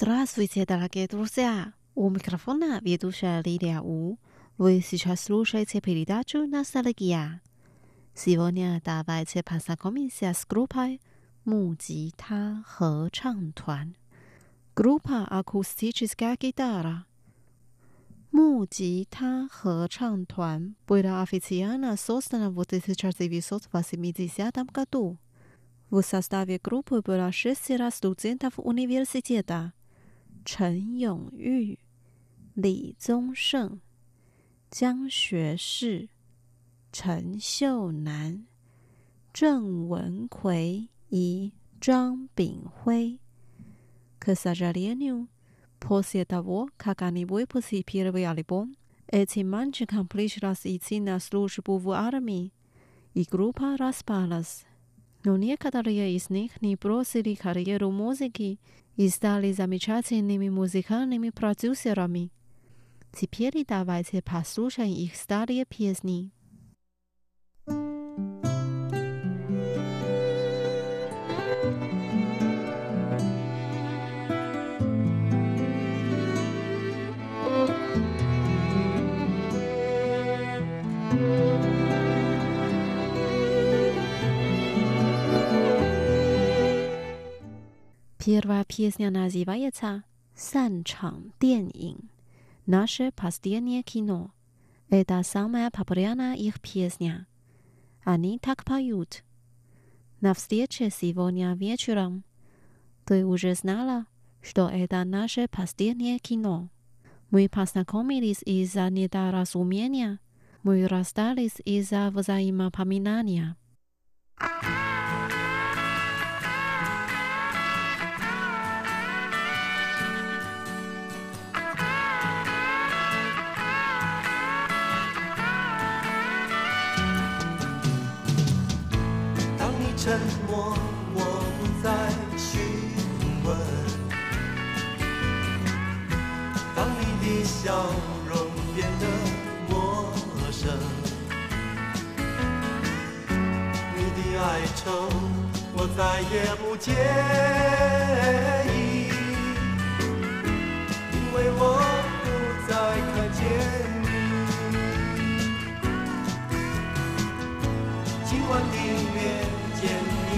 Здравствуйте, дорогие друзья! У микрофона ведущая Лилия У. Вы сейчас слушаете передачу «Ностальгия». Сегодня давайте познакомимся с группой «Мугита Хэчангтуан». Группа «Акустическая гитара». «Мугита Хэчангтуан» была официально создана в 1980 году. В составе группы было шестеро студентов университета –陈永玉、李宗盛、江学士、陈秀男、郑文奎与张炳辉。可萨扎列纽，迫切到我，看看你为什么不写篇文章来报？而且满去看不了一些新的书是不无耳鸣。一、группа распалас。你尼克达瑞亚伊斯尼克尼普罗西里卡瑞亚卢莫斯基。И стали замечательными музыкальными продюсерами. Теперь давайте послушаем их старые песни. Первая песня называется «Сан Чан — «Наше последнее кино». Это самая популярная их песня. Они так поют. На встрече сегодня вечером. Ты уже знала, что это наше последнее кино. Мы познакомились из-за недоразумения. Мы расстались из-за взаимопоминания. 哀愁我再也不介意，因为我不再看见你。今晚的面。见你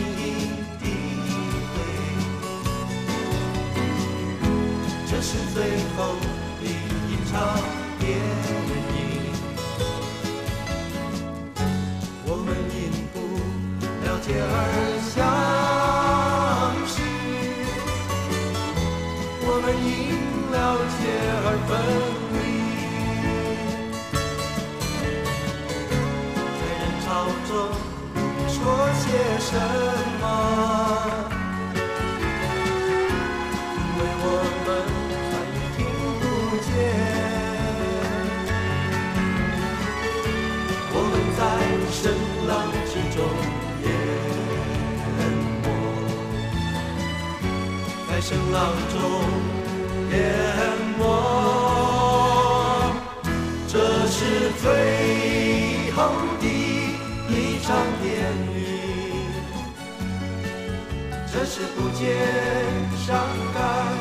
的美，这是最后的一场结而相识，我们因了解而分离，在人潮中说些什么？浪中淹没。这是最后的一场电影。这是不见伤感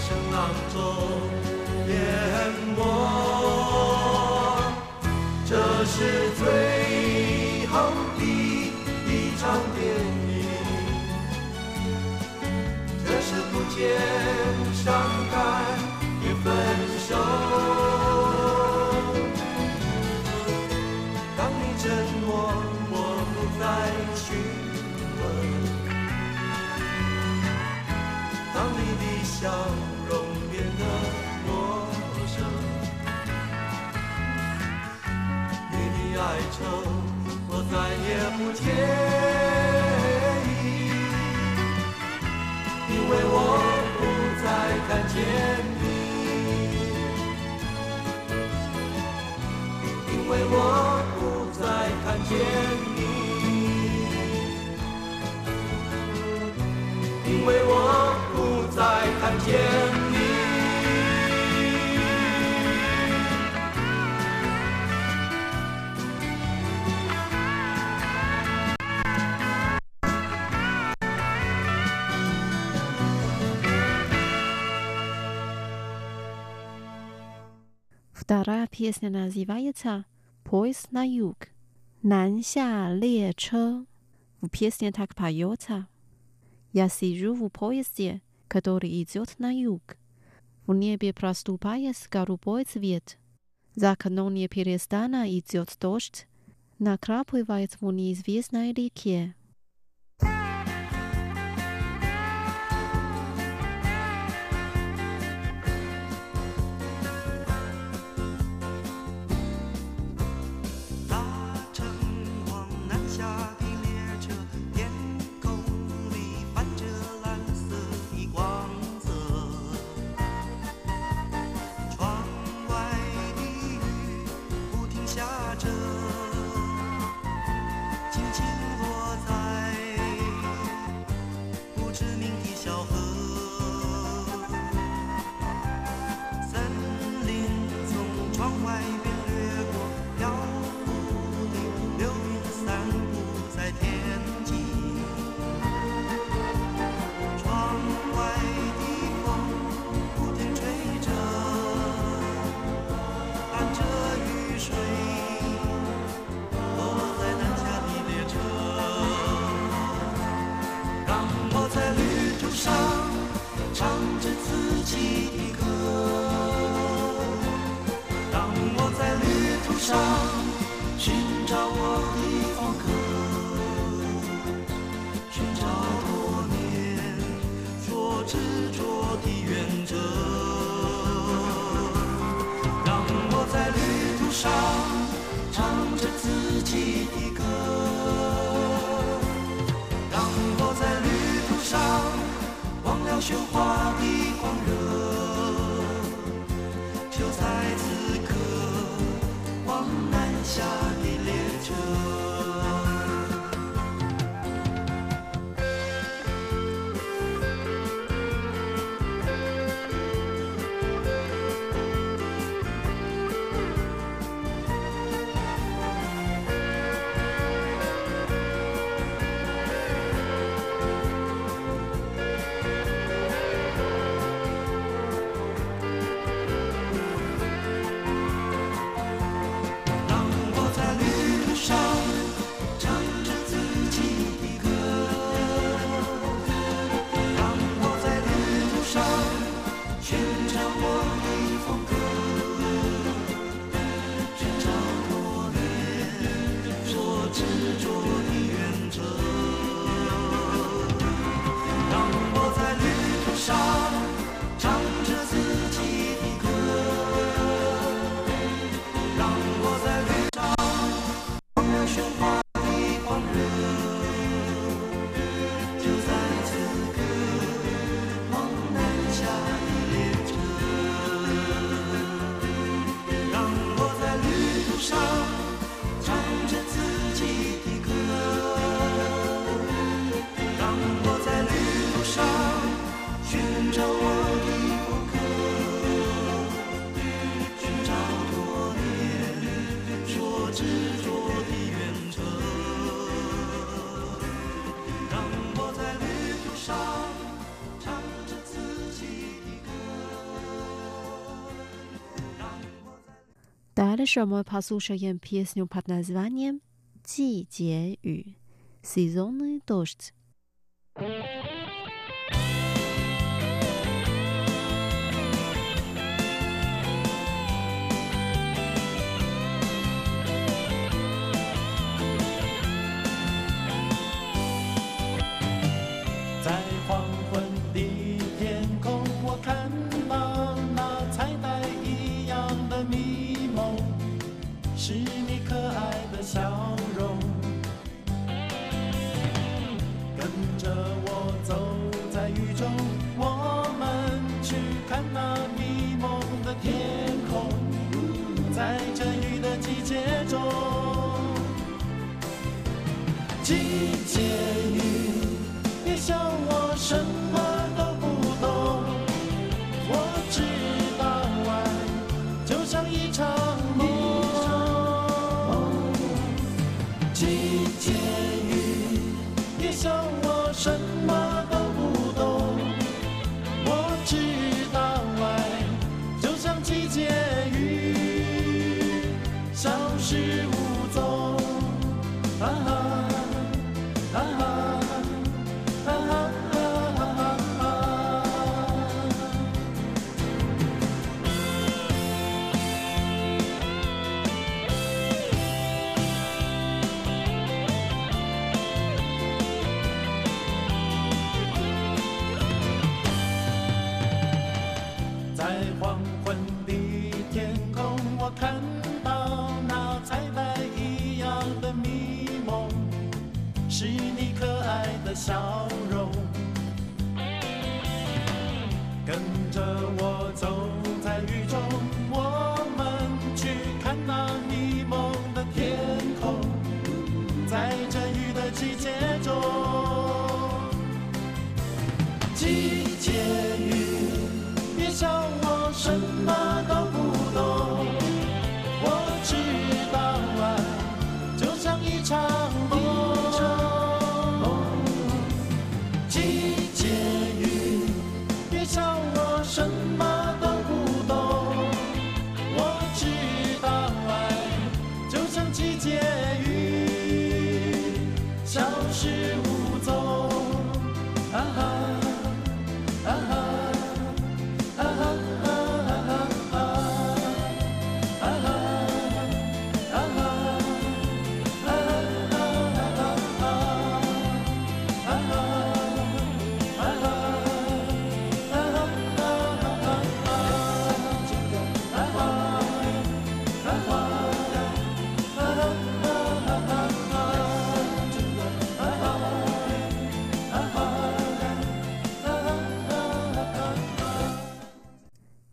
声浪中淹没，这是最后的一场电影，这是不见。forget. песня называется «Поезд на юг», «Наnsha 列车». В песне так поется. Я сижу в поезде, который идет на юг. В небе проступает голубой цвет. За окном не перестана идет дождь. Накрапывает в неизвестной реке. 上寻找我的方格寻找多年所执着的原则。让我在旅途上唱着自己的歌让我在旅途上忘了喧哗的狂 Дальше мы послушаем песню под названием «Ти, Ти, Ю» – «Сезонный дождь». 叫我怎 the song.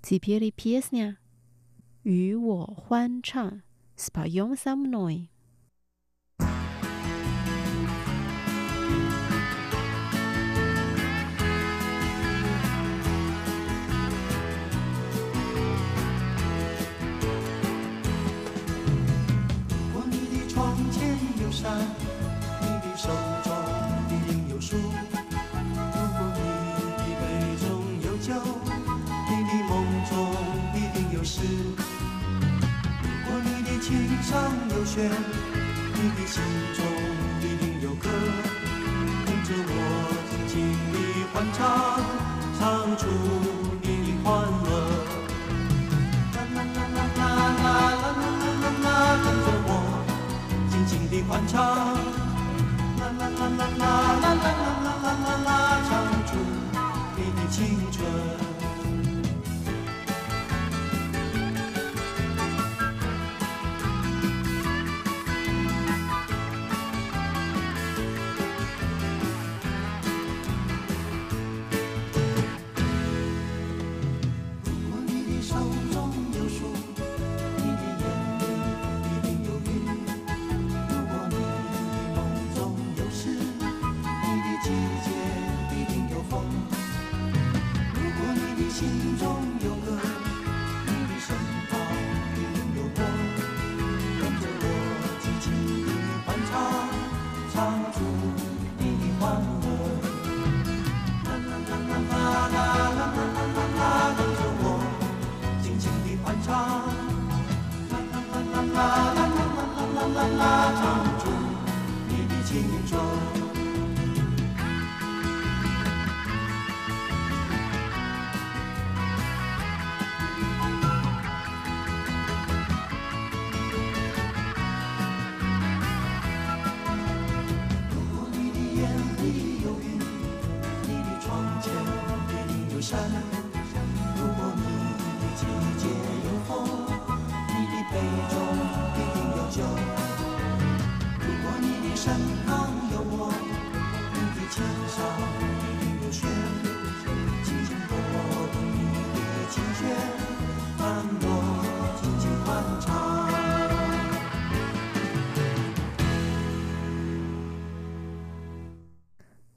Теперь песня «与我欢唱» Споем со мной. 如果你的窗前有山，你的手 上有弦，你的心中一定有歌。跟着我轻轻地欢唱，唱出你的欢乐。啦啦啦啦啦啦啦啦啦啦，跟着我轻轻地欢唱，啦啦啦啦啦啦啦啦啦啦啦，唱出你的青春。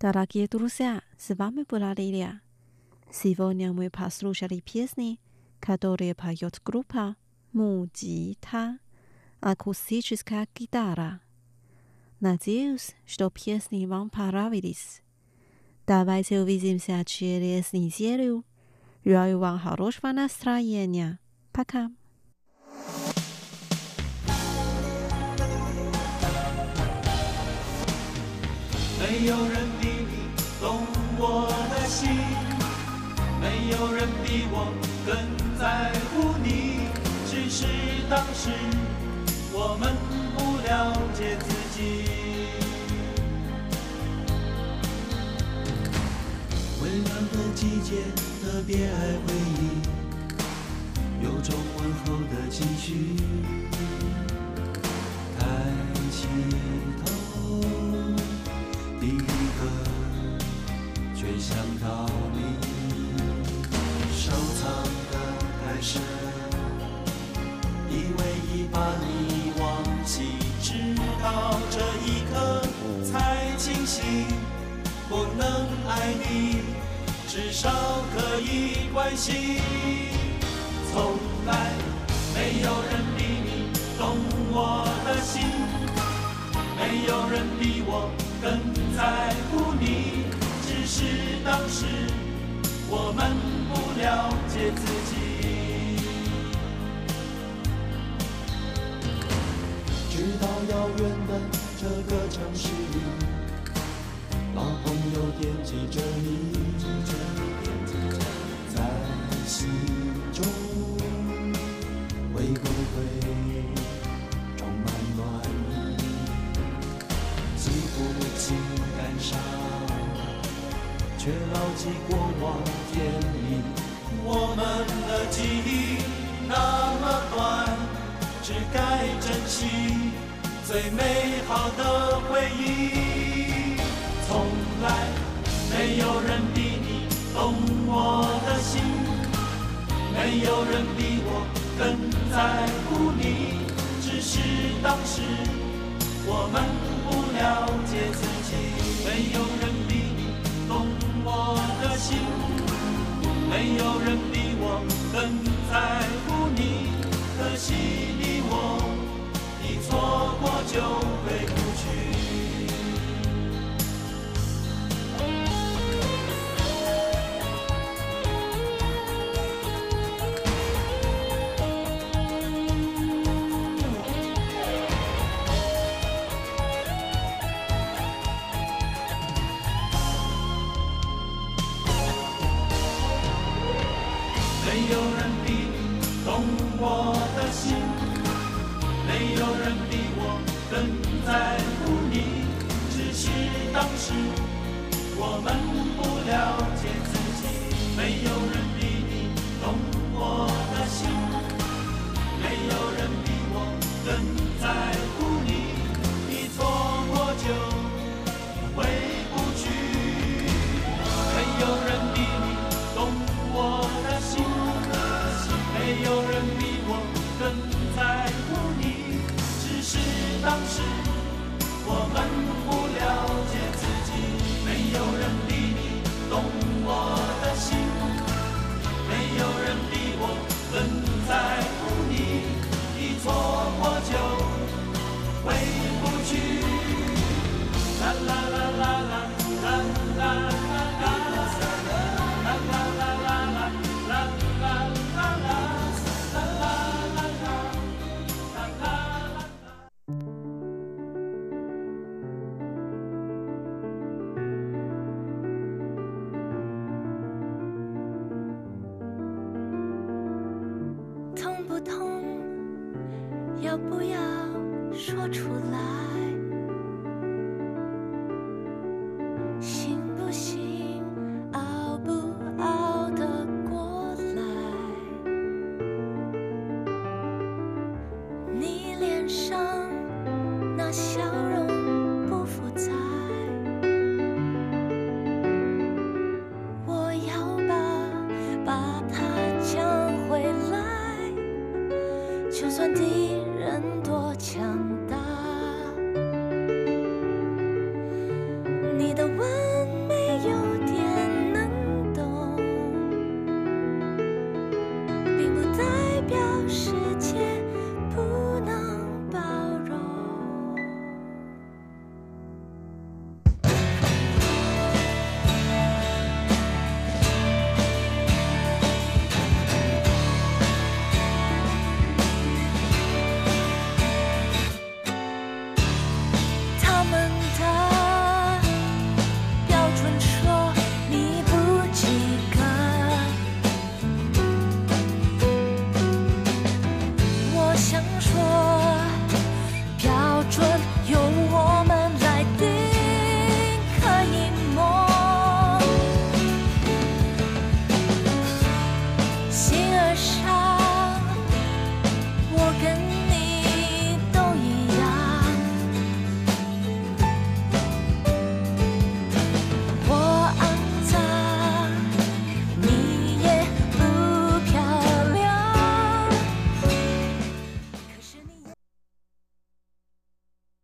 Дорогие друзья, с вами была Лилия. Сегодня мы послушали песни, которые поет группа Мудита, акустическая гитара. Надеюсь, что песни вам понравились. Давайте увидимся через неделю. Желаю вам хорошего настроения. Пока. 没有人比你懂 我的心，没有人比我更在乎你。只是当时我们不了解自己。温暖的季节，特别爱回忆，有种问候的情绪。心。从来没有人比你懂我的心，没有人比我更在乎你。只是当时我们不了解自己，直到遥远的这个城市里，老朋友惦记着你，心中会不会充满暖意？记不清感伤。却牢记过往甜蜜。我们的记忆那么短，只该珍惜最美好的回忆。没有人比我更在乎你。只是当时我们不了解自己，没有人比你懂。我的心，没有人比我更在乎你。可惜你我，一错过就会